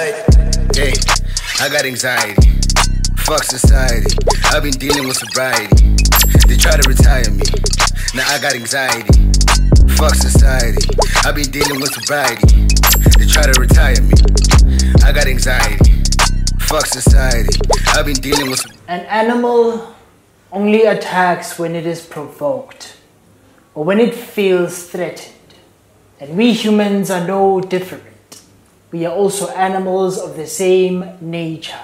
anxiety. Hey, I got anxiety. Fuck society. I've been dealing with sobriety. They try to retire me. Now I got anxiety. Fuck society. I've been dealing with sobriety. They try to retire me. I got anxiety. Fuck society. I've been dealing with. An animal only attacks when it is provoked or when it feels threatened. And we humans are no different. We are also animals of the same nature.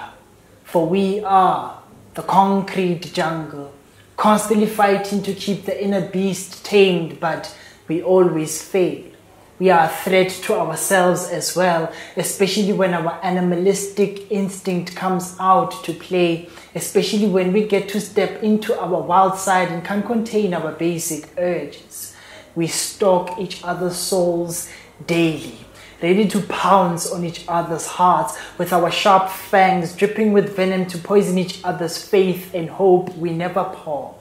For we are the concrete jungle, constantly fighting to keep the inner beast tamed, but we always fail. We are a threat to ourselves as well, especially when our animalistic instinct comes out to play, especially when we get to step into our wild side and can't contain our basic urges. We stalk each other's souls daily, ready to pounce on each other's hearts with our sharp fangs dripping with venom to poison each other's faith and hope. We never pause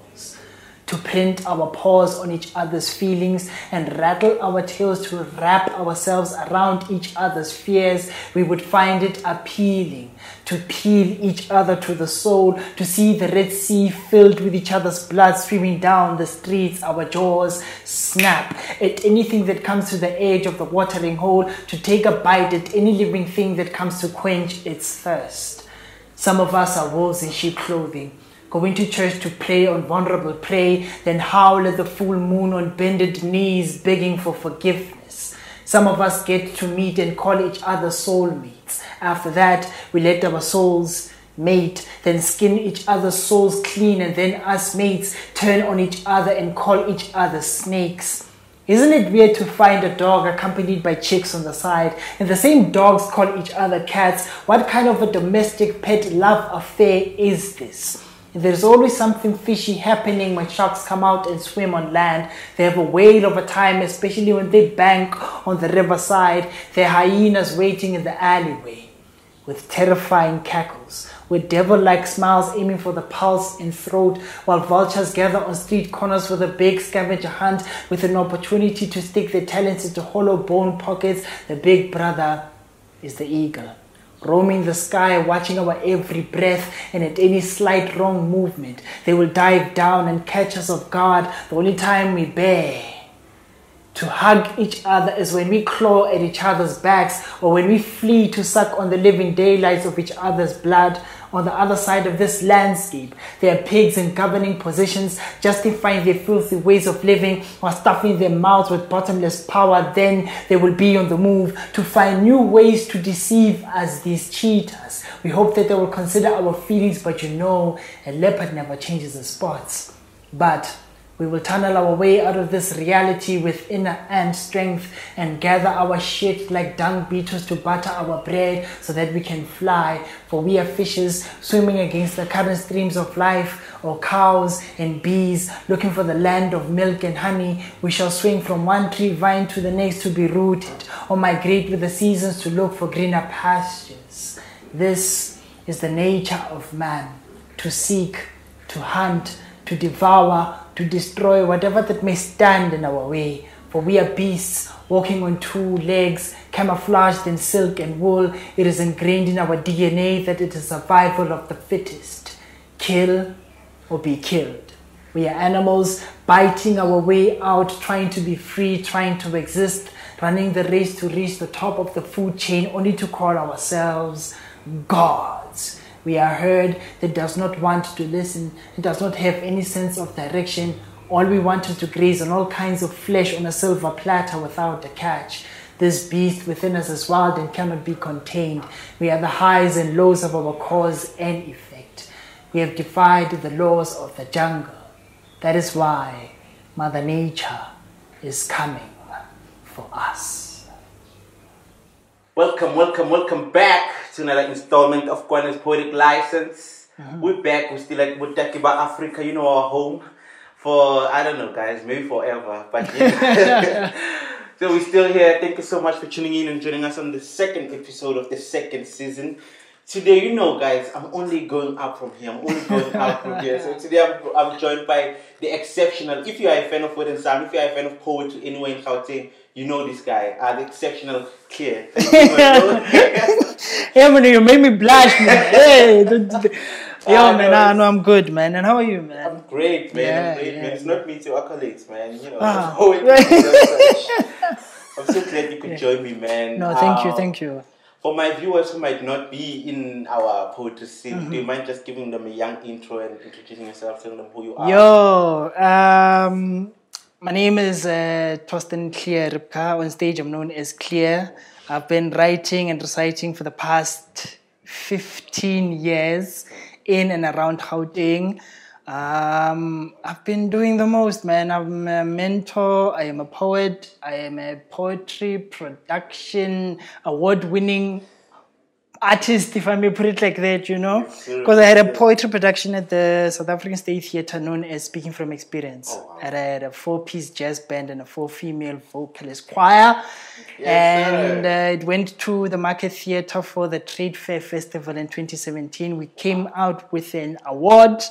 to print our paws on each other's feelings and rattle our tails to wrap ourselves around each other's fears, we would find it appealing to peel each other to the soul, to see the Red Sea filled with each other's blood streaming down the streets, our jaws snap at anything that comes to the edge of the watering hole, to take a bite at any living thing that comes to quench its thirst. Some of us are wolves in sheep clothing going to church to pray on vulnerable prey, then howl at the full moon on bended knees, begging for forgiveness. Some of us get to meet and call each other soulmates. After that, we let our souls mate, then skin each other's souls clean, and then us mates turn on each other and call each other snakes. Isn't it weird to find a dog accompanied by chicks on the side, and the same dogs call each other cats? What kind of a domestic pet love affair is this? There's always something fishy happening when sharks come out and swim on land. They have a whale of a time, especially when they bank on the riverside. They're hyenas waiting in the alleyway with terrifying cackles, with devil like smiles aiming for the pulse and throat, while vultures gather on street corners for the big scavenger hunt with an opportunity to stick their talents into hollow bone pockets. The big brother is the eagle roaming the sky, watching our every breath, and at any slight wrong movement, they will dive down and catch us off guard. The only time we bear to hug each other is when we claw at each other's backs or when we flee to suck on the living daylights of each other's blood on the other side of this landscape, there are pigs in governing positions, justifying their filthy ways of living or stuffing their mouths with bottomless power. Then they will be on the move to find new ways to deceive us, these cheaters. We hope that they will consider our feelings, but you know, a leopard never changes the spots. But we will tunnel our way out of this reality with inner and strength and gather our shit like dung beetles to butter our bread so that we can fly. For we are fishes swimming against the current streams of life, or cows and bees looking for the land of milk and honey. We shall swing from one tree vine to the next to be rooted, or migrate with the seasons to look for greener pastures. This is the nature of man to seek, to hunt, to devour to destroy whatever that may stand in our way. For we are beasts walking on two legs, camouflaged in silk and wool. It is ingrained in our DNA that it is survival of the fittest. Kill or be killed. We are animals biting our way out, trying to be free, trying to exist, running the race to reach the top of the food chain, only to call ourselves gods. We are heard, that does not want to listen, it does not have any sense of direction. All we want is to graze on all kinds of flesh on a silver platter without a catch. This beast within us is wild and cannot be contained. We are the highs and lows of our cause and effect. We have defied the laws of the jungle. That is why Mother Nature is coming for us. Welcome, welcome, welcome back to another installment of Kwana's Poetic License. Mm-hmm. We're back. We're still like we're talking about Africa. You know our home for I don't know, guys, maybe forever. But yeah. so we're still here. Thank you so much for tuning in and joining us on the second episode of the second season. Today, you know, guys, I'm only going up from here. I'm only going up from here. So today, I'm, I'm joined by the exceptional. If you are a fan of Word and Sound, if you are a fan of poetry anywhere in Gauteng, you know this guy, uh, the exceptional Clear. yeah, man, you made me blush, man. Hey, don't- don't- yo, man, no, I know I'm good, man. And how are you, man? I'm great, man. Yeah, I'm great, yeah. man. It's not me to accolades, man. You know, Ah. I'm always. I'm so glad you could join me, man. No, thank you, Um, thank you. For my viewers who might not be in our poetry scene, Mm-hmm. do you mind just giving them a young intro and introducing yourself, telling them who you are? Yo, um, my name is uh, Torsten Clear Ripka. On stage, I'm known as Clear. I've been writing and reciting for the past 15 years in and around Gauteng. Um, I've been doing the most, man. I'm a mentor, I am a poet, I am a poetry production award winning artist, if I may put it like that, you know? Because I had a poetry production at the South African State Theatre known as Speaking from Experience. Oh, wow. And I had a four piece jazz band and a four female vocalist choir. Yes, and uh, it went to the Market Theatre for the Trade Fair Festival in 2017. We came out with an award.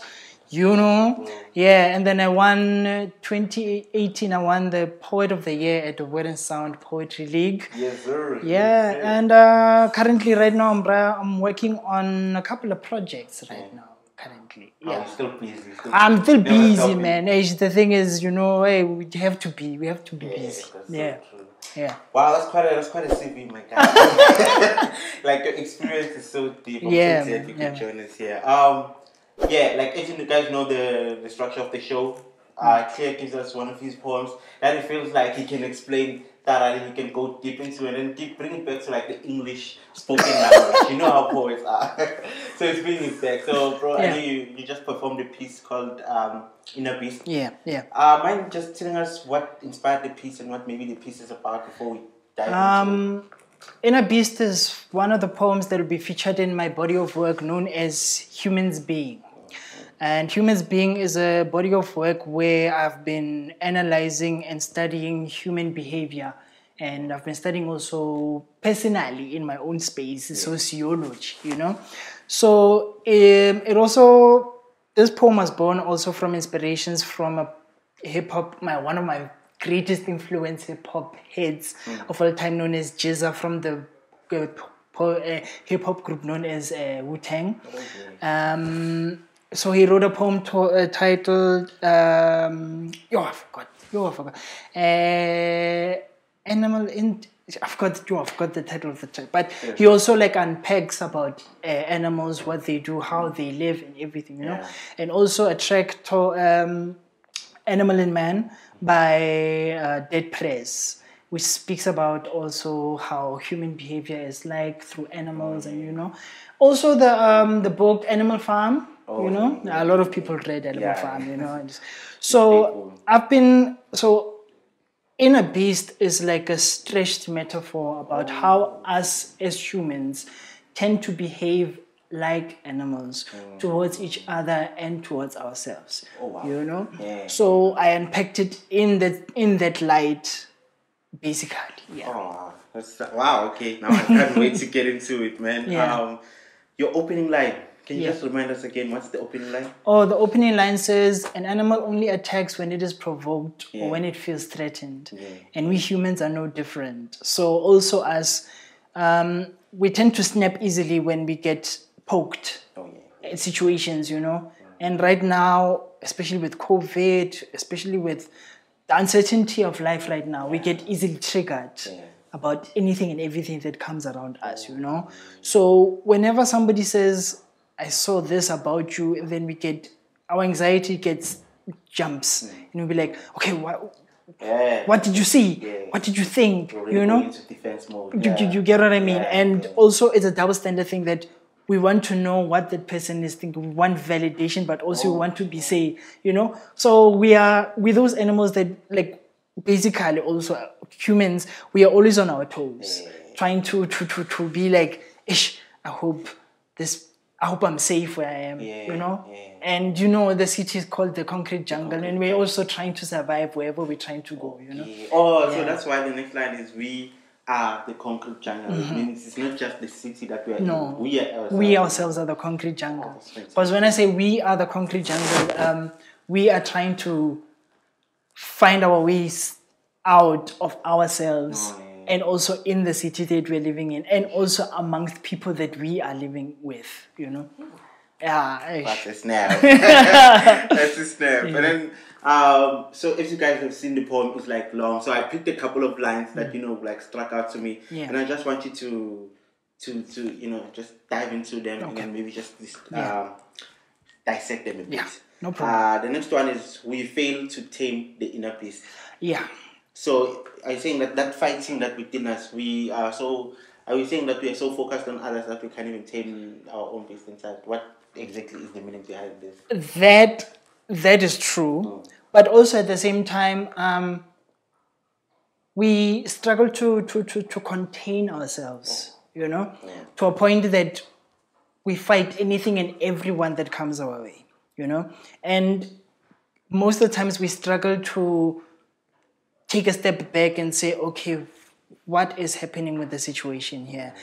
You know, yeah, and then I won uh, 2018. I won the Poet of the Year at the Word and Sound Poetry League. Yes, sir. Yeah, Yes, sir. and uh, currently, right now, I'm, I'm working on a couple of projects right now. Currently, yeah. you're still busy. Still I'm still busy, man. Eh, The thing is, you know, hey, we have to be, we have to be Yeah, busy. that's so Yeah, yeah, Wow, that's quite a that's quite a CV, my guy. like your experience is so deep. I'm Yeah, so glad you yeah. could join us here. Um, yeah, like as you guys know the the structure of the show. Uh. Claire gives us one of his poems that it feels like he can explain that and He can go deep into it and keep, bring it back to like the English spoken language. you know how poets are. so it's bringing it back. So, bro, I Yeah. know you, you just performed a piece called um, Inner Beast. yeah, yeah. Uh, mind just telling us what inspired the piece and what maybe the piece is about before we dive into it? Um, Inner Beast is one of the poems that will be featured in my body of work known as Humans Being. And Humans Being is a body of work where I've been analyzing and studying human behavior. And I've been studying also personally in my own space, sociology, you know. So um, it also, this poem was born also from inspirations from a hip hop, my one of my greatest influence hip hop heads of all time, known as GZA from the uh, uh, hip hop group known as uh, Wu Tang. Um, so he wrote a poem to, uh, titled um, Yo, I forgot. Yo, I forgot. Uh, Animal in. I forgot. Yo, I forgot the title of the track. But he also like unpacks about uh, animals, what they do, how they live, and everything. You know, Yeah. and also a track to um, Animal and Man by uh, dead prez, which speaks about also how human behavior is like through animals, and you know, also the um, the book Animal Farm. You know, a lot of people read Animal Yeah. Farm. You know, so I've been so. Inner beast is like a stretched metaphor about how us as humans tend to behave like animals towards each other and towards ourselves. Oh, wow. You know? Yeah. So I unpacked it in that in that light, basically. Yeah. Oh, that's wow. Okay, now I can't wait to get into it, man. Yeah. Um, your opening line. Can you Yeah. just remind us again? What's the opening line? Oh, the opening line says an animal only attacks when it is provoked Yeah. or when it feels threatened. Yeah. And we humans are no different. So, also, as um, we tend to snap easily when we get poked Oh yeah. in situations, you know. And right now, especially with COVID, especially with the uncertainty of life right now, we get easily triggered about anything and everything that comes around us, you know. So whenever somebody says, "I saw this about you," and then we get our anxiety gets jumps, mm. and we'll be like, "Okay, what? Yeah. What did you see? Yeah. What did you think? We're You know?" into defense mode. you, yeah. you, you get what I mean? Yeah, and yeah. also, it's a double standard thing that we want to know what that person is thinking. We want validation, but also Oh. we want to be safe, you know? So we are, with those animals that, like, basically also humans, we are always on our toes, trying to, to, to, to be like, ish, I hope this, I hope I'm safe where I am, Yeah, you know? yeah. And you know, the city is called the concrete jungle, and we're also trying to survive wherever we're trying to go, you know? Yeah. Oh, so that's why the next line is we are the concrete jungle. It means it's not just the city that we are Mm-hmm. No. in. We are ourselves. we ourselves are the concrete jungle. fantastic. Because when I say we are the concrete jungle, um, we are trying to find our ways out of ourselves Oh. And also in the city that we're living in, and also amongst people that we are living with. You know, yeah. That's a snap. That's a snap. And then, um, so if you guys have seen the poem, it's like long. So I picked a couple of lines that you know like struck out to me, Yeah. and I just want you to, to, to you know, just dive into them and then maybe just dis- Yeah. um, dissect them a bit. Yeah, no problem. Uh, the next one is we fail to tame the inner beast. Yeah. So I saying that that fighting that within us, we are so. Are we saying that we are so focused on others that we can't even tame our own beast inside? What exactly is the meaning behind this? that that is true but also at the same time um, we struggle to, to, to, to contain ourselves you know to a point that we fight anything and everyone that comes our way you know and most of the times we struggle to take a step back and say okay what is happening with the situation here?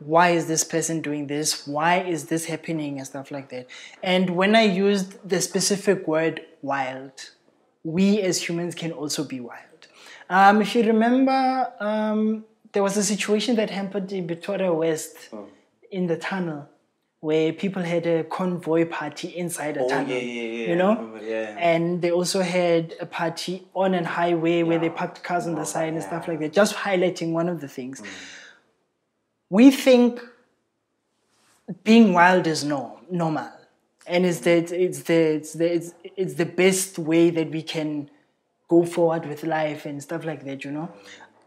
Why is this person doing this? Why is this happening? And stuff like that. And when i used the specific word wild we as humans can also be wild. Um, if you remember um, there was a situation that happened in victoria west in the tunnel where people had a convoy party inside a Oh, tunnel yeah, yeah, yeah, you know? Yeah. and they also had a party on an highway where they parked cars on the side and stuff like that just highlighting one of the things. We think being wild is no, normal. And it's the, it's, the, it's, the, it's, it's the best way that we can go forward with life and stuff like that you know?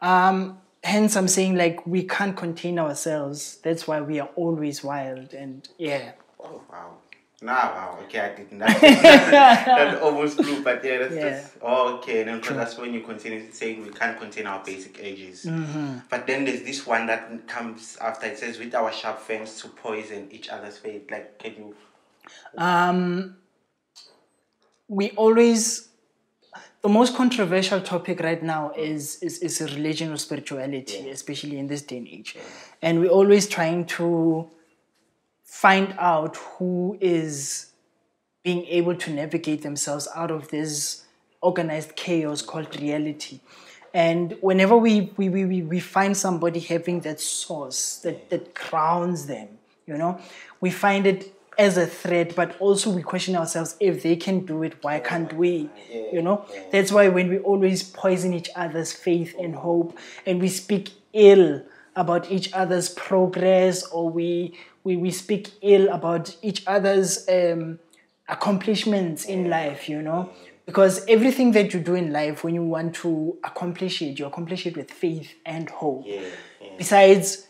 Um, hence i'm saying like we can't contain ourselves that's why we are always wild and yeah Oh wow. Nah, wow. Okay, I didn't. That, that almost flew, but yeah, that's Yeah. just oh, okay. And then 'cause that's when you continue saying we can't contain our basic urges. Mm-hmm. But then there's this one that comes after. It says, "With our sharp fangs to poison each other's fate." Like, can you? Um, we always the most controversial topic right now is is, is religion or spirituality especially in this day and age. And we're always trying to find out who is being able to navigate themselves out of this organized chaos called reality. And whenever we we, we, we- we find somebody having that source that, that grounds them you know we find it as a threat but also we question ourselves if they can do it why can't we? You know? that's why when we always poison each other's faith and hope and we speak ill about each other's progress or we we, we speak ill about each other's um, accomplishments in life you know? Because everything that you do in life when you want to accomplish it you accomplish it with faith and hope. Besides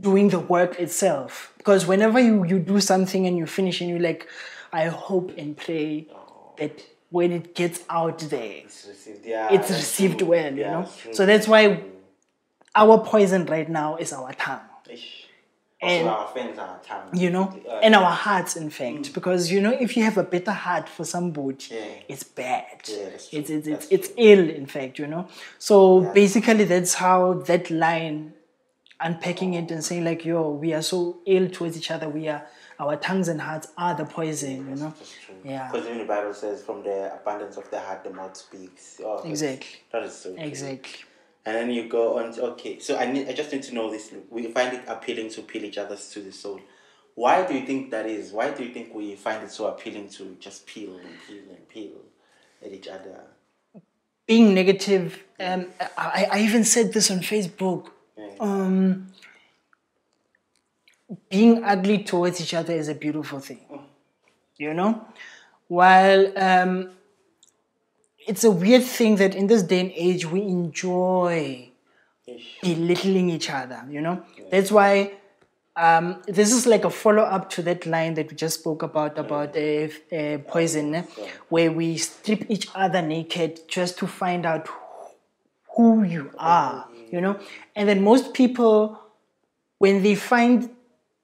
doing the work itself because whenever you, you do something and you finish and you're like i hope and pray that when it gets out there It's received. Yeah. it's received true. well you Yeah, know true. so that's why our poison right now is our tongue Ish. and- also, our fans are tongue. you know Uh, and our hearts in fact because you know if you have a better heart for somebody Mm. Yeah. it's bad Yeah, that's true. it's it's it's, it's ill in fact you know so basically that's how that line unpacking it and saying like yo we are so ill towards each other we are our tongues and hearts are the poison you know Yeah. Because even the Bible says, "From the abundance of the heart, the mouth speaks." Oh, Exactly. That is so. true. exactly And then you go on. To, okay, so I need. I just need to know this. We find it appealing to peel each other to the soul. Why do you think that is? Why do you think we find it so appealing to just peel and peel and peel at each other? being negative um I, I even said this on facebook um being ugly towards each other is a beautiful thing you know? While um it's a weird thing that in this day and age we enjoy belittling each other you know? That's why um, this is like a follow-up to that line that we just spoke about about uh, uh, poison eh, where we strip each other naked just to find out who you are you know and then most people when they find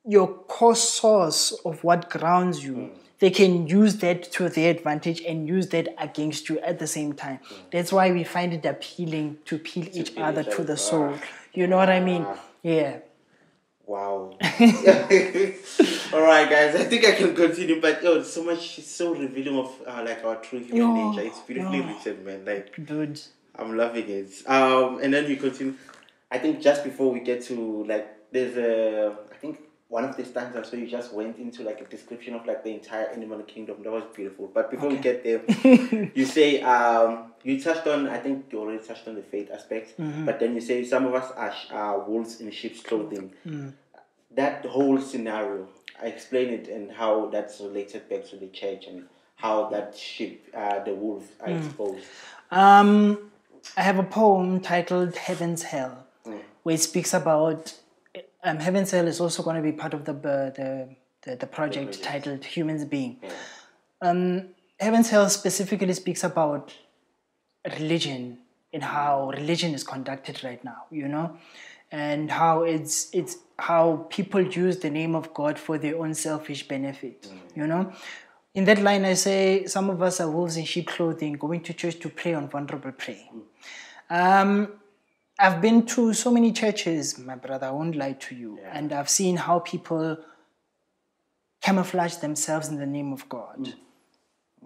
your core source of what grounds you, they can use that to their advantage and use that against you at the same time. That's why we find it appealing to peel each peel other each to the soul. You know what I mean? Yeah. Wow. All right, guys. I think I can continue, but yo, so much, it's so revealing of uh, like our true human Yo, nature. It's beautifully yo. written, man. Like Dude. I'm loving it. Um, and then we continue. I think just before we get to like, there's a, I think one of the stanzas where you just went into like a description of like the entire animal kingdom. That was beautiful. But before we get there, you say um, you touched on. I think you already touched on the faith aspect. But then you say some of us are, sh- are wolves in sheep's clothing. That whole scenario, I explain it and how that's related back to the church and how that sheep, uh, the wolves, are exposed. Um, I have a poem titled Heaven's Hell, where it speaks about um, Heaven's Hell is also going to be part of the uh, the, the, the project titled Humans Being. Um, Heaven's Hell specifically speaks about religion and how religion is conducted right now, you know, and how it's it's how people use the name of God for their own selfish benefit, you know. In that line, I say some of us are wolves in sheep clothing, going to church to pray on vulnerable prey. Um, I've been to so many churches, my brother, I won't lie to you, and I've seen how people camouflage themselves in the name of God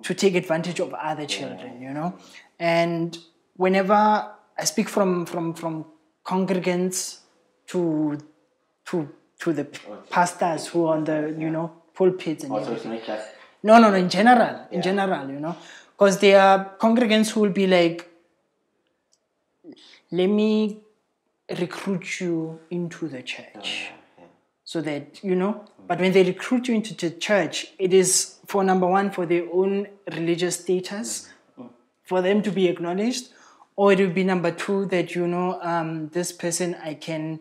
to take advantage of other children, you know. And whenever I speak from from from congregants to to to the pastors who are on the you know pulpits and Also, everything. It's not just No, no, no. In general, in general, you know, because there are congregants who will be like, "Let me recruit you into the church, so that you know." But when they recruit you into the church, it is for number one for their own religious status, for them to be acknowledged, or it will be number two that you know um, this person I can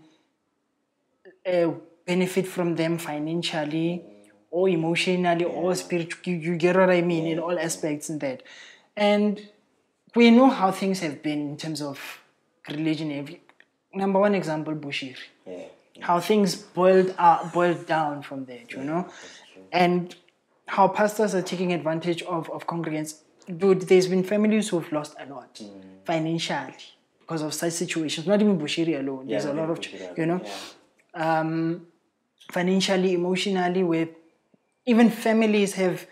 uh, benefit from them financially or emotionally or spiritually. You, you get what I mean in all aspects in that. And we know how things have been in terms of religion. Every, number one example, Bushiri. yeah. How things boiled out, boiled down from that, you know, and how pastors are taking advantage of of congregants. Dude, there's been families who've lost a lot financially because of such situations. Not even Bushiri alone. There's a lot of, you know, yeah. um, financially, emotionally, where even families have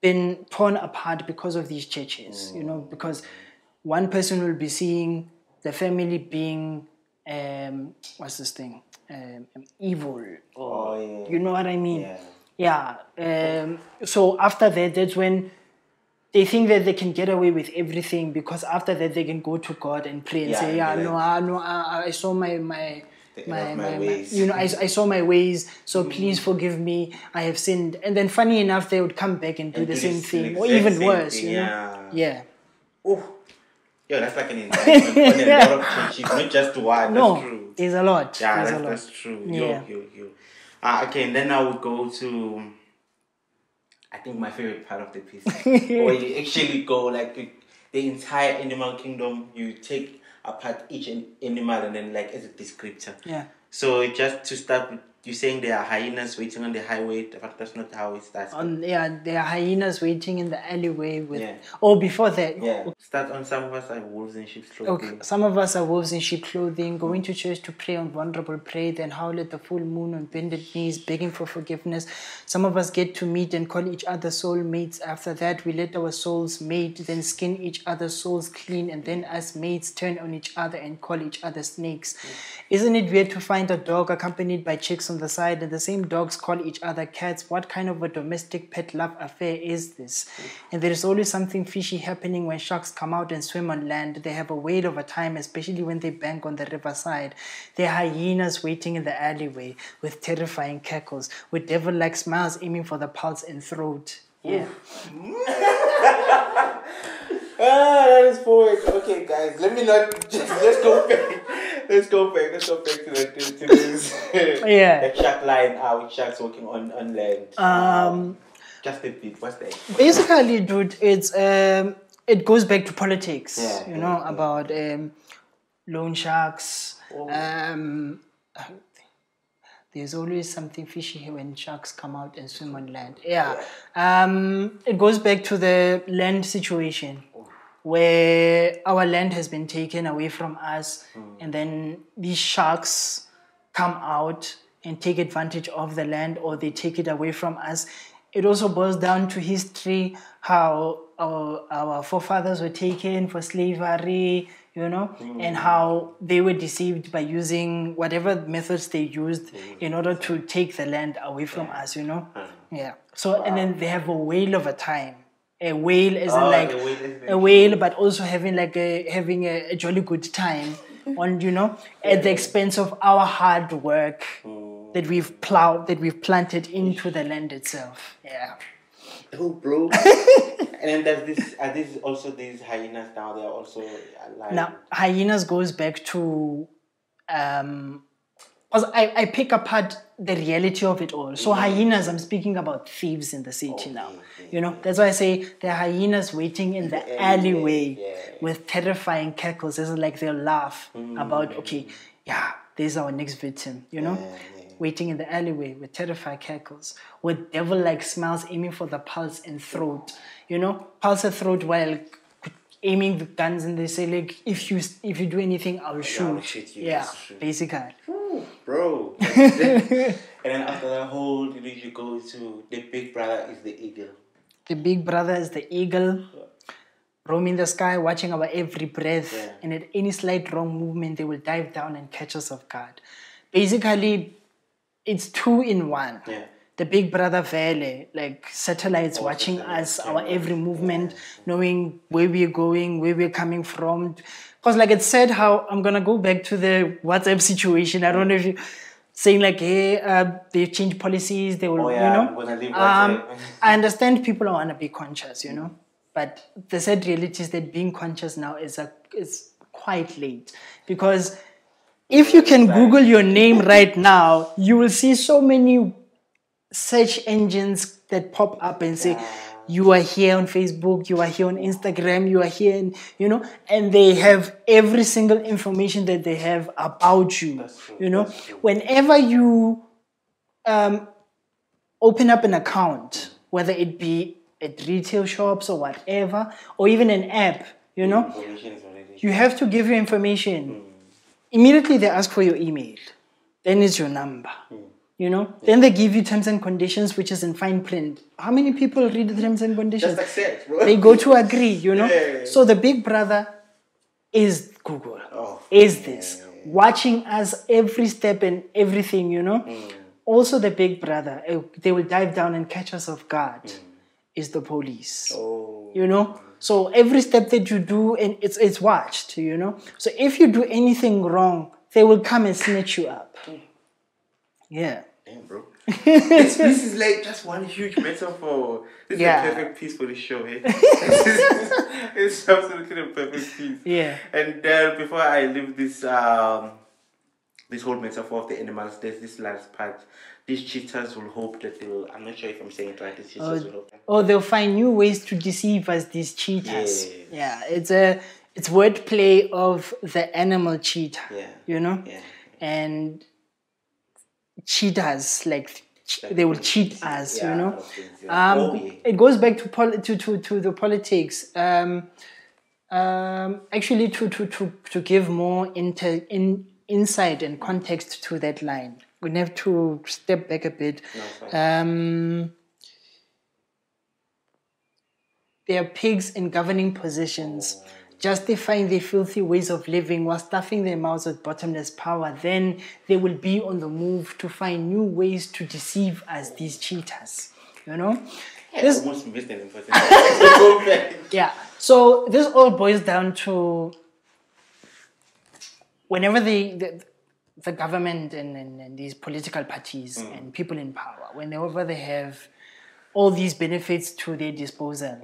been torn apart because of these churches, you know, because one person will be seeing the family being, um, what's this thing, um, evil, or Oh, yeah. you know what I mean? Yeah. Yeah. Um, so after that, that's when they think that they can get away with everything because after that they can go to God and pray and Yeah, say, yeah, no, I, no, I, I saw my my. My, my my, ways. you know, I, I saw my ways, so please forgive me. I have sinned, and then funny enough, they would come back and do And the do same thing, or even worse. thing, You know, yeah. yeah. Oh, yeah, that's like an indictment on a lot of churches, not just one. No, that's true. there's a lot. Yeah, that's, a lot. that's true. Yeah. Yo, yo, yo. Uh, okay, and then I would go to, I think my favorite part of the piece, where you actually go like the entire animal kingdom. You take apart each an- animal and then like as a descriptor. Yeah. So just to start with, you saying there are hyenas waiting on the highway. But that's not how it starts. On yeah, there are hyenas waiting in the alleyway with. Yeah. Oh, before that. yeah. Start on some of us are wolves in sheep's clothing. Okay, some of us are wolves in sheep clothing, going to church to pray on vulnerable prey, then howl at the full moon on bended knees, begging for forgiveness. Some of us get to meet and call each other soulmates. After that, we let our souls mate, then skin each other's souls clean, and then as mates turn on each other and call each other snakes. Mm. Isn't it weird to find a dog accompanied by chicks on the side, and the same dogs call each other cats? What kind of a domestic pet love affair is this? And there is always something fishy happening when sharks come out and swim on land. They have a whale of a time, especially when they bank on the riverside. There are hyenas waiting in the alleyway with terrifying cackles, with devil like smiles aiming for the pulse and throat. Yeah. Ah, that is poet. Okay, guys, let me not just let's go back. Let's go back. Let's go back to the to, to this. Yeah. the shark line. Uh, with sharks walking on on land. Um, just a bit. What's that? basically, dude, it's um, it goes back to politics. Yeah, you yeah, know yeah. about um, loan sharks. Oh. Um, there's always something fishy here when sharks come out and swim on land. Yeah. Um, it goes back to the land situation where our land has been taken away from us, hmm. and then these sharks come out and take advantage of the land or they take it away from us. It also boils down to history, how our, our forefathers were taken for slavery, you know, hmm. and how they were deceived by using whatever methods they used hmm. in order to take the land away from us, you know. Yeah. So and then they have a whale of a time. A whale is in Oh, like a whale a whale, but also having like a having a, a jolly good time on you know at the expense of our hard work that we've plowed that we've planted into the land itself. Yeah. Oh, bro. and then there's this. Are these also these hyenas now? They are also alive. Now, hyenas goes back to, um, 'cause I, I pick apart the reality of it all. So hyenas, I'm speaking about thieves in the city now. You know, that's why I say there are hyenas waiting in the alleyway yeah. with terrifying cackles. It's like they'll laugh about, okay, yeah, there's our next victim. You know, waiting in the alleyway with terrified cackles, with devil-like smiles aiming for the pulse and throat. You know, pulse and throat while aiming the guns and they say like if you if you do anything I'll shoot. shoot you, Yeah, true. basically. bro. and then after that whole, you know, you go to the big brother is the eagle. The big brother is the eagle, roaming the sky, watching our every breath, Yeah. and at any slight wrong movement, they will dive down and catch us off guard. Basically, it's two in one. Yeah. The big brother vele, like satellites watching us, our every movement, knowing where we're going, where we're coming from. Because, like it said, how I'm gonna go back to the WhatsApp situation. I don't know if you saying like, hey, uh, they've changed policies. They will, Oh, you know. I'm gonna leave um, I understand people want to be conscious, you know, but the sad reality is that being conscious now is a is quite late because if you can Google your name right now, you will see so many search engines that pop up and say you are here on Facebook, you are here on Instagram, you are here, and you know, and they have every single information that they have about you. true, You know, whenever you um, open up an account, whether it be at retail shops or whatever, or even an app, you know, Information is already. you have to give your information. Immediately they ask for your email, then it's your number. You know, then they give you terms and conditions, which is in fine print. How many people read the terms and conditions? Just accept, bro. they go to agree, you know. Yeah. So the big brother is Google, Oh, is this watching us every step and everything, you know. Also, the big brother, eh, they will dive down and catch us off guard. Is the police Oh. you know so every step that you do and it's it's watched you know so if you do anything wrong they will come and snatch you up yeah Damn, bro. this, this is like just one huge metaphor. This Yeah. is a perfect piece for the show, eh? it's absolutely a perfect piece. Yeah. And then before I leave this um this whole metaphor of the animals, there's this last part. These cheetahs will hope that they'll I'm not sure if I'm saying it right, these cheetahs will hope. or they'll find new ways to deceive us these cheetahs Yes. yeah it's a it's wordplay of the animal cheetah Yeah. you know Yeah. and cheaters like they will cheat us Yeah, you know? of things, yeah. um, Oh, it goes back to, pol- to, to, to the politics. Um, um, actually to, to, to, to give more inter- in, insight and context to that line. We have to step back a bit. No, um, there are pigs in governing positions justifying their filthy ways of living while stuffing their mouths with bottomless power. Then they will be on the move to find new ways to deceive us, these cheaters. You know? I This, almost missed an important yeah. So this all boils down to whenever the the, the government and, and, and these political parties and people in power, whenever they have all these benefits to their disposal,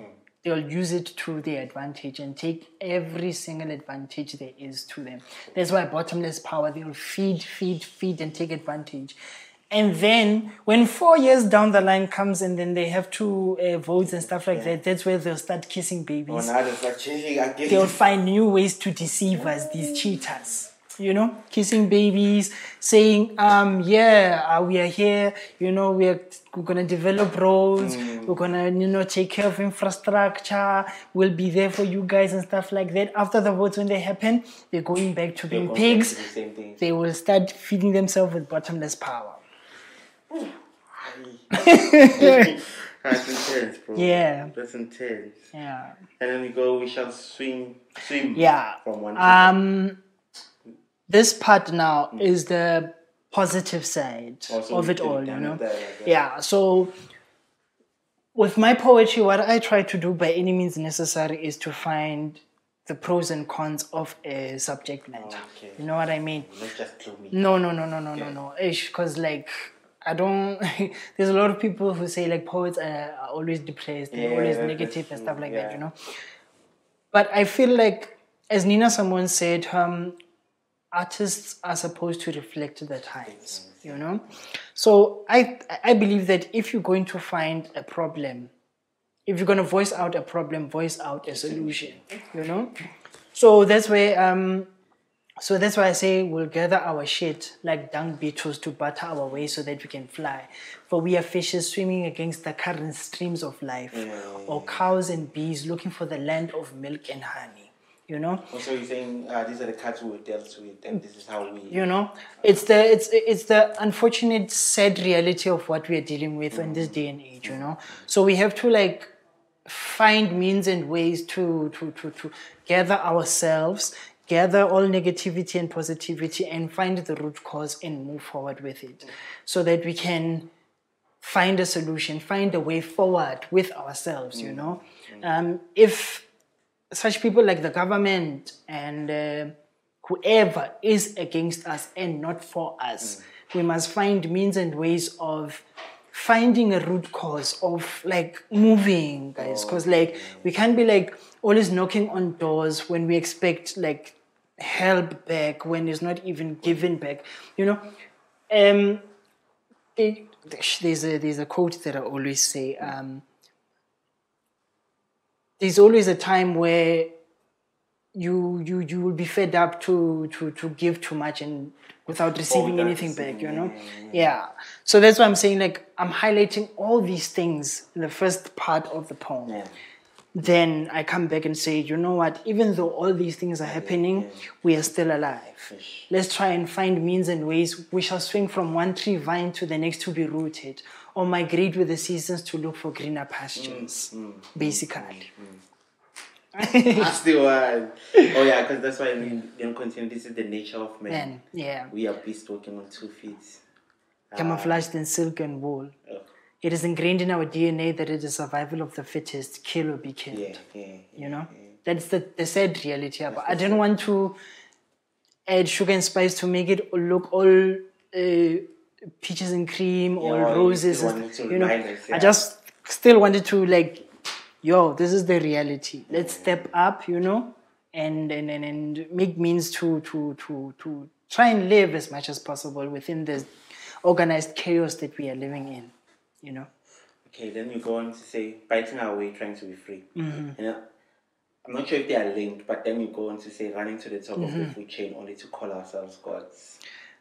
they'll use it to their advantage and take every single advantage there is to them. That's why bottomless power, they'll feed, feed, feed, and take advantage. And then when four years down the line comes and then they have two uh, votes and stuff like that, that's where they'll start kissing babies Oh, now there's like changing they'll find new ways to deceive us, these cheaters. You know, kissing babies, saying, um, yeah, uh, we are here, you know, we're, we're gonna develop roads, we're gonna, you know, take care of infrastructure, we'll be there for you guys and stuff like that. After the votes, when they happen, they're going back to being pigs. to the. They will start feeding themselves with bottomless power. That's intense, bro. Yeah. That's intense. Yeah. And then we go, we shall swing, swim. Yeah. From one to. Um, this part now is the positive side Also, of it all, you know. there, like. Yeah. So with my poetry, what I try to do by any means necessary is to find the pros and cons of a subject matter. Okay. You know what I mean? Not just gloomy. No, no, no, no, no, no, no. Because like I don't. there's a lot of people who say like poets are, are always depressed, they're Yeah, always negative and stuff like yeah. that. You know. But I feel like, as Nina Simone said, um, artists are supposed to reflect the times. You know. So I I believe that if you're going to find a problem, if you're gonna voice out a problem, voice out a solution. You know. So that's where um so that's why I say we'll gather our shit like dung beetles to butter our way so that we can fly. For we are fishes swimming against the current streams of life, or cows and bees looking for the land of milk and honey. You know, So you're saying uh, these are the cards we were dealt with, and this is how we. you know, it's the it's it's the unfortunate, sad reality of what we are dealing with in this day and age. You know, so we have to like find means and ways to to to to gather ourselves gather all negativity and positivity and find the root cause and move forward with it so that we can find a solution find a way forward with ourselves you know um, if such people like the government and uh, whoever is against us and not for us we must find means and ways of finding a root cause of like moving guys. Because like we can't be like always knocking on doors when we expect like help back when it's not even given back. You know um it, there's a there's a quote that i always say um there's always a time where you you you will be fed up to to to give too much and without receiving anything back you know? Yeah. So that's why i'm saying like i'm highlighting all these things in the first part of the poem. Yeah. then i come back and say you know what? Even though all these things are happening we are still alive. Let's try and find means and ways we shall swing from one tree vine to the next to be rooted or migrate with the seasons to look for greener pastures mm, mm, mm, basically That's the one. Oh yeah, because that's why I mean, you know, continue. This is the nature of man. Man, yeah. We are beasts walking on two feet. Uh, camouflaged in silk and wool. Oh, It is ingrained in our DNA that it is survival of the fittest, kill or be killed. yeah, yeah. You know, that's the, the sad reality. But I didn't want to add sugar and spice to make it look all uh, peaches and cream or Yeah, roses. and wanted stuff, to you know, us, I just still wanted to like, yo, this is the reality. Let's step up, you know, and and, and, and make means to to to to try and live as much as possible within this organized chaos that we are living in. You know. Okay, then you go on to say biting our way, trying to be free. Mm-hmm. You know, I'm not sure if they are linked, but then you go on to say running to the top of Mm-hmm. the food chain only to call ourselves gods.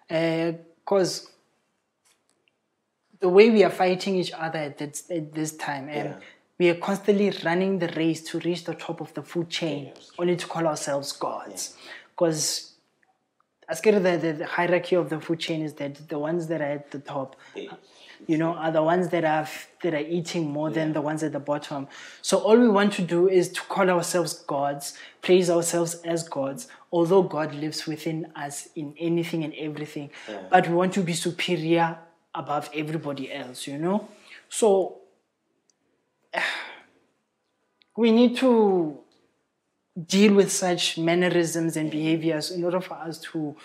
because the way we are fighting each other at this, at this time, and Yeah. we are constantly running the race to reach the top of the food chain, only to call ourselves gods. Because as good as the, the, the hierarchy of the food chain is that the ones that are at the top, you know, are the ones that are that are eating more than the ones at the bottom. So all we want to do is to call ourselves gods, praise ourselves as gods, although God lives within us in anything and everything. But we want to be superior above everybody else, you know? So we need to deal with such mannerisms and behaviors in order for us to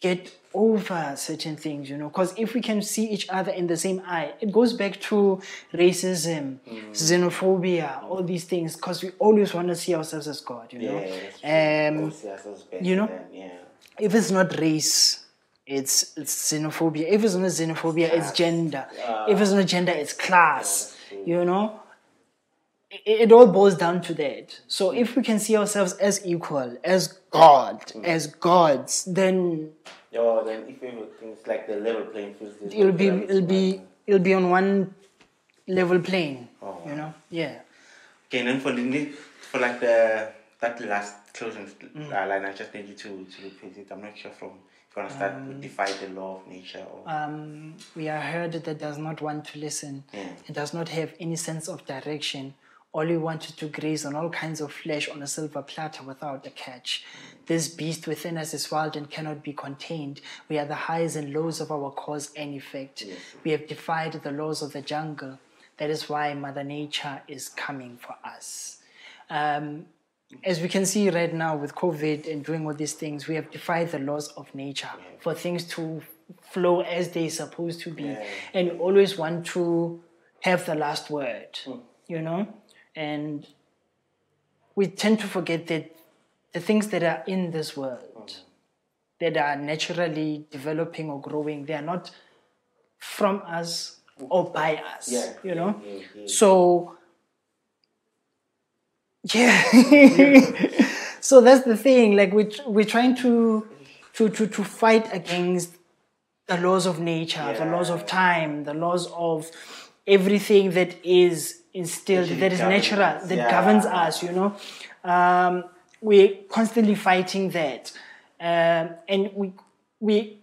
get over certain things, you know. Because if we can see each other in the same eye, it goes back to racism, xenophobia, all these things. Because we always want to see ourselves as God, you know. Yeah. Um, Go see ourselves better you know, yeah. if it's not race, it's it's xenophobia. If it's not xenophobia, it's gender. Ah. if it's not gender, it's class. you know, it, it all boils down to that. So if we can see ourselves as equal, as God, Mm. as gods, then Yo, then if everything's like the level playing field, it'll be it'll be it'll be on one level plane. Oh, You know, yeah. Okay, and then for the for like the that last closing Mm. uh, line, I just need you to to repeat it. I'm not sure from if gonna start to defy the law of nature um, we are a herd that does not want to listen It does not have any sense of direction. All we wanted to graze on all kinds of flesh on a silver platter without a catch. This beast within us is wild and cannot be contained. We are the highs and lows of our cause and effect. We have defied the laws of the jungle. That is why Mother Nature is coming for us. Um, as we can see right now with COVID and doing all these things, we have defied the laws of nature for things to flow as they're supposed to be. And you always want to have the last word, hmm. you know? And we tend to forget that the things that are in this world, hmm. that are naturally developing or growing, they are not from us hmm. or by us, Yeah, you know? yeah, yeah. So, yeah. so that's the thing. Like we we're trying to to to to fight against the laws of nature, the laws of time, the laws of everything that is instilled, Actually that is natural, that yeah. governs us. You know, um, we're constantly fighting that, um, and we we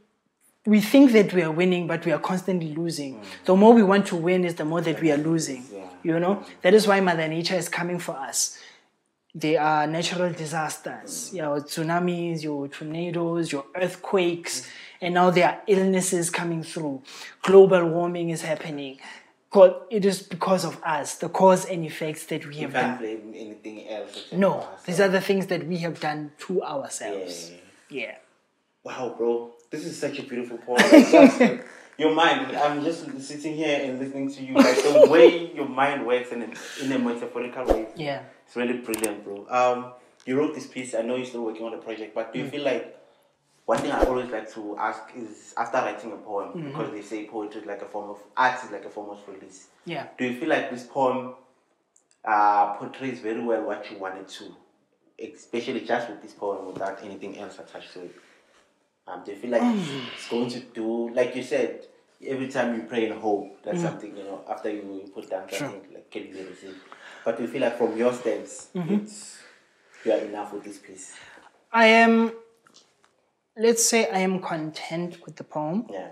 we think that we are winning, but we are constantly losing. The more we want to win, is the more that we are losing. You know, that is why Mother Nature is coming for us. There are natural disasters, your tsunamis, your tornadoes, your earthquakes, mm. and now there are illnesses coming through. Global warming is happening. God, it is because of us, the cause and effects that we have can't done. blame anything else. No, these are the things that we have done to ourselves. Yeah. Yeah. Wow, bro, this is such a beautiful poem. It's just, like, your mind, I'm just sitting here and listening to you. Like the way your mind works in a, in a metaphorical way. Yeah. It's really brilliant, bro. Um, you wrote this piece. I know you're still working on the project, but Mm. do you feel like one thing I always like to ask is after writing a poem, Mm-hmm. because they say poetry is like a form of art is like a form of release. Yeah. Do you feel like this poem uh, portrays very well what you wanted to, especially just with this poem without anything else attached to it? Um, do you feel like it's going to do, like you said, every time you pray in hope, that's something, you know, after you put down something, like can received. But do you feel like from your stance, it's, you are enough with this piece? I am, let's say, I am content with the poem. Yeah.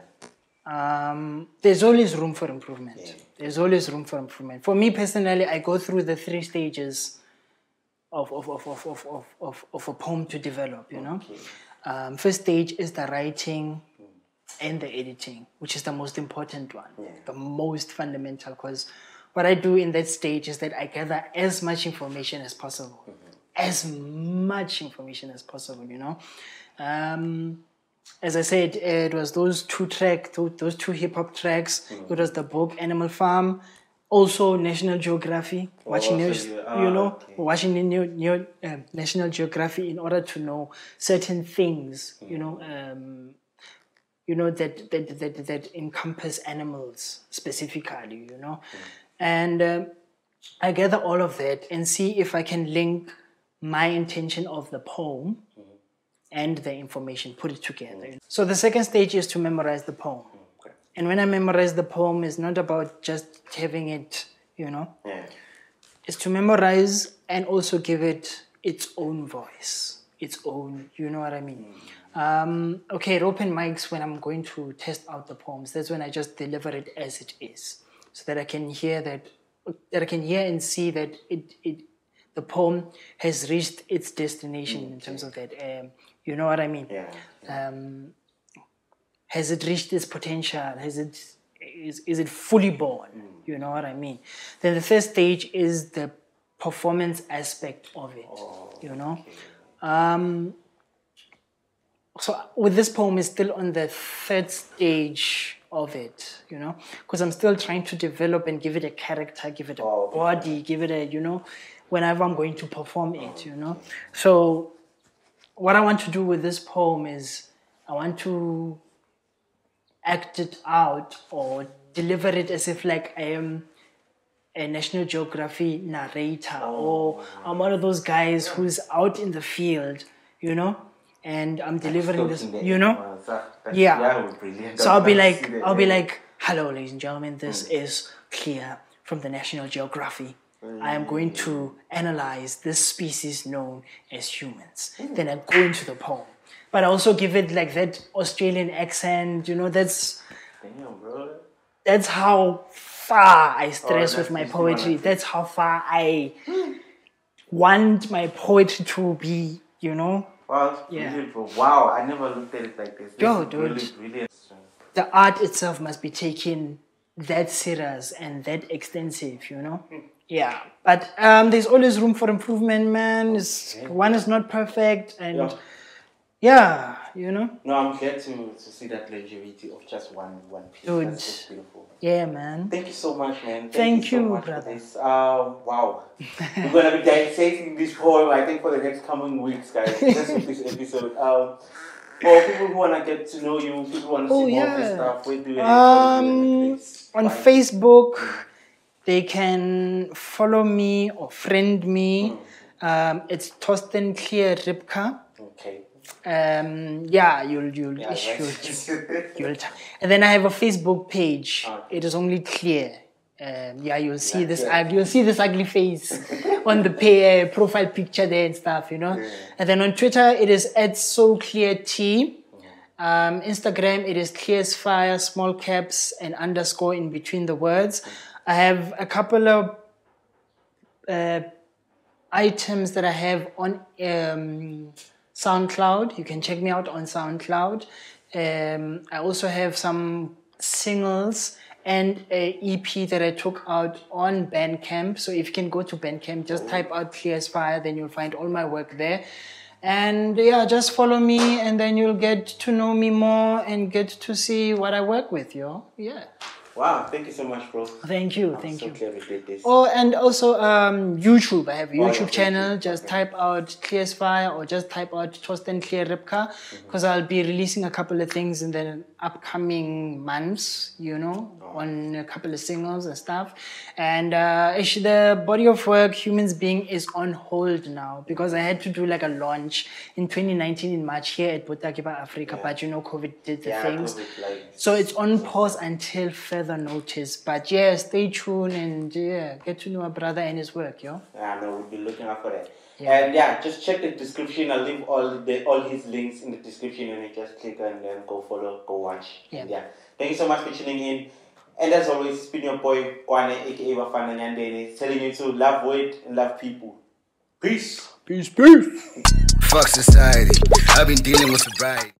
Um, there's always room for improvement. Yeah. There's always room for improvement. For me personally, I go through the three stages of, of, of, of, of, of, of, of a poem to develop, you know. Um, first stage is the writing and the editing, which is the most important one, Yeah. the most fundamental. Because what I do in that stage is that I gather as much information as possible, as much information as possible. You know, um, as I said, it was those two track, those, those two hip hop tracks. It was the book Animal Farm. Also, National Geography, watching so news, you- you ah, know, okay. watching the new, new uh, National Geography in order to know certain things, you know, um, you know that that that that encompass animals specifically, you know, and um, I gather all of that and see if I can link my intention of the poem and the information, put it together. So the second stage is to memorize the poem. And when I memorize the poem, it's not about just having it, you know, Yeah. is to memorize and also give it its own voice, its own, you know what I mean? Um, okay, at open mics, when I'm going to test out the poems, that's when I just deliver it as it is, so that I can hear that, that I can hear and see that it, it the poem has reached its destination in terms of that. Um, you know what I mean? Yeah. um, has it reached its potential? Has it is, is it fully born? You know what I mean? Then the third stage is the performance aspect of it. you know, um, so with this poem is still on the third stage of it. You know, because I'm still trying to develop and give it a character, give it a Oh, okay. body, give it a you know, whenever I'm going to perform it. You know, so what I want to do with this poem is I want to act it out or deliver it as if like I am a National Geography narrator or I'm one of those guys who's out in the field, you know, and I'm delivering this, you know. Yeah. So I'll be like, I'll be like, hello, ladies and gentlemen, this is Clear from the National Geography. I am going to analyze this species known as humans. Then I go into the poem. But I also give it like that Australian accent. You know, that's Damn, bro. that's how far I stress that's with my poetry. That's how far I want my poetry to be. You know, Wow, Yeah. bro. Wow, I never looked at it like this. this Yo, dude. Really, really the art itself must be taken that serious and that extensive, you know? Yeah. But um, there's always room for improvement, man. It's, one is not perfect. And Yeah. Yeah, you know? No, I'm glad to, to see that longevity of just one one piece. Dude. That's just beautiful. Yeah, man. Thank you so much, man. Thank so you, much brother. For this. Um, wow. We're gonna be dissecting this poem, I think, for the next coming weeks, guys. Just with this episode. Um, for people who wanna get to know you, people who wanna Oh, see more of this stuff, where do you Um, on. Facebook, they can follow me or friend me. Um, it's Torsten Clear Ripka. Okay. Um, yeah, you'll you'll Yeah, you'll, you'll and then I have a Facebook page. Okay. It is only clear. Um, yeah, you'll see Yeah, this. yeah. You'll see this ugly face on the pay, uh, profile picture there and stuff. You know. And then on Twitter, it is at so clear t. Um, Instagram, it is clears fire, small caps and underscore in between the words. I have a couple of uh, items that I have on um, SoundCloud. You can check me out on SoundCloud. Um, I also have some singles and a EP that I took out on Bandcamp. So if you can go to Bandcamp, just type out Clear as Fire, then you'll find all my work there. And yeah, just follow me, and then you'll get to know me more and get to see what I work with, yo. Yeah. Wow, thank you so much, bro. Thank you. I'm Thank so you. glad we did this. Oh, and also um, YouTube. I have a Oh, yeah, YouTube channel. YouTube. Just Okay. type out Clear Fire or just type out Torsten Clear Ripka Mm-hmm. because I'll be releasing a couple of things and the upcoming months, you know, Oh. on a couple of singles and stuff. And uh, the body of work, Humans Being, is on hold now because I had to do like a launch in 2019 in March here at Botakiba Africa, but you know, COVID did the yeah, things. COVID, like, So it's on pause until further notice. But yeah, stay tuned and yeah, get to know my brother and his work, yo. Yeah, no, we'll be looking out for that. Yeah. And yeah, just check the description. I'll leave all the all his links in the description and you just click and then go follow, go watch. Yeah. Yeah. Thank you so much for tuning in. And as always, it's been your boy Kwane aka Bafana Nyandene telling you to love weight and love people. Peace. Peace, peace. Fuck society. I've been dealing with sobriety.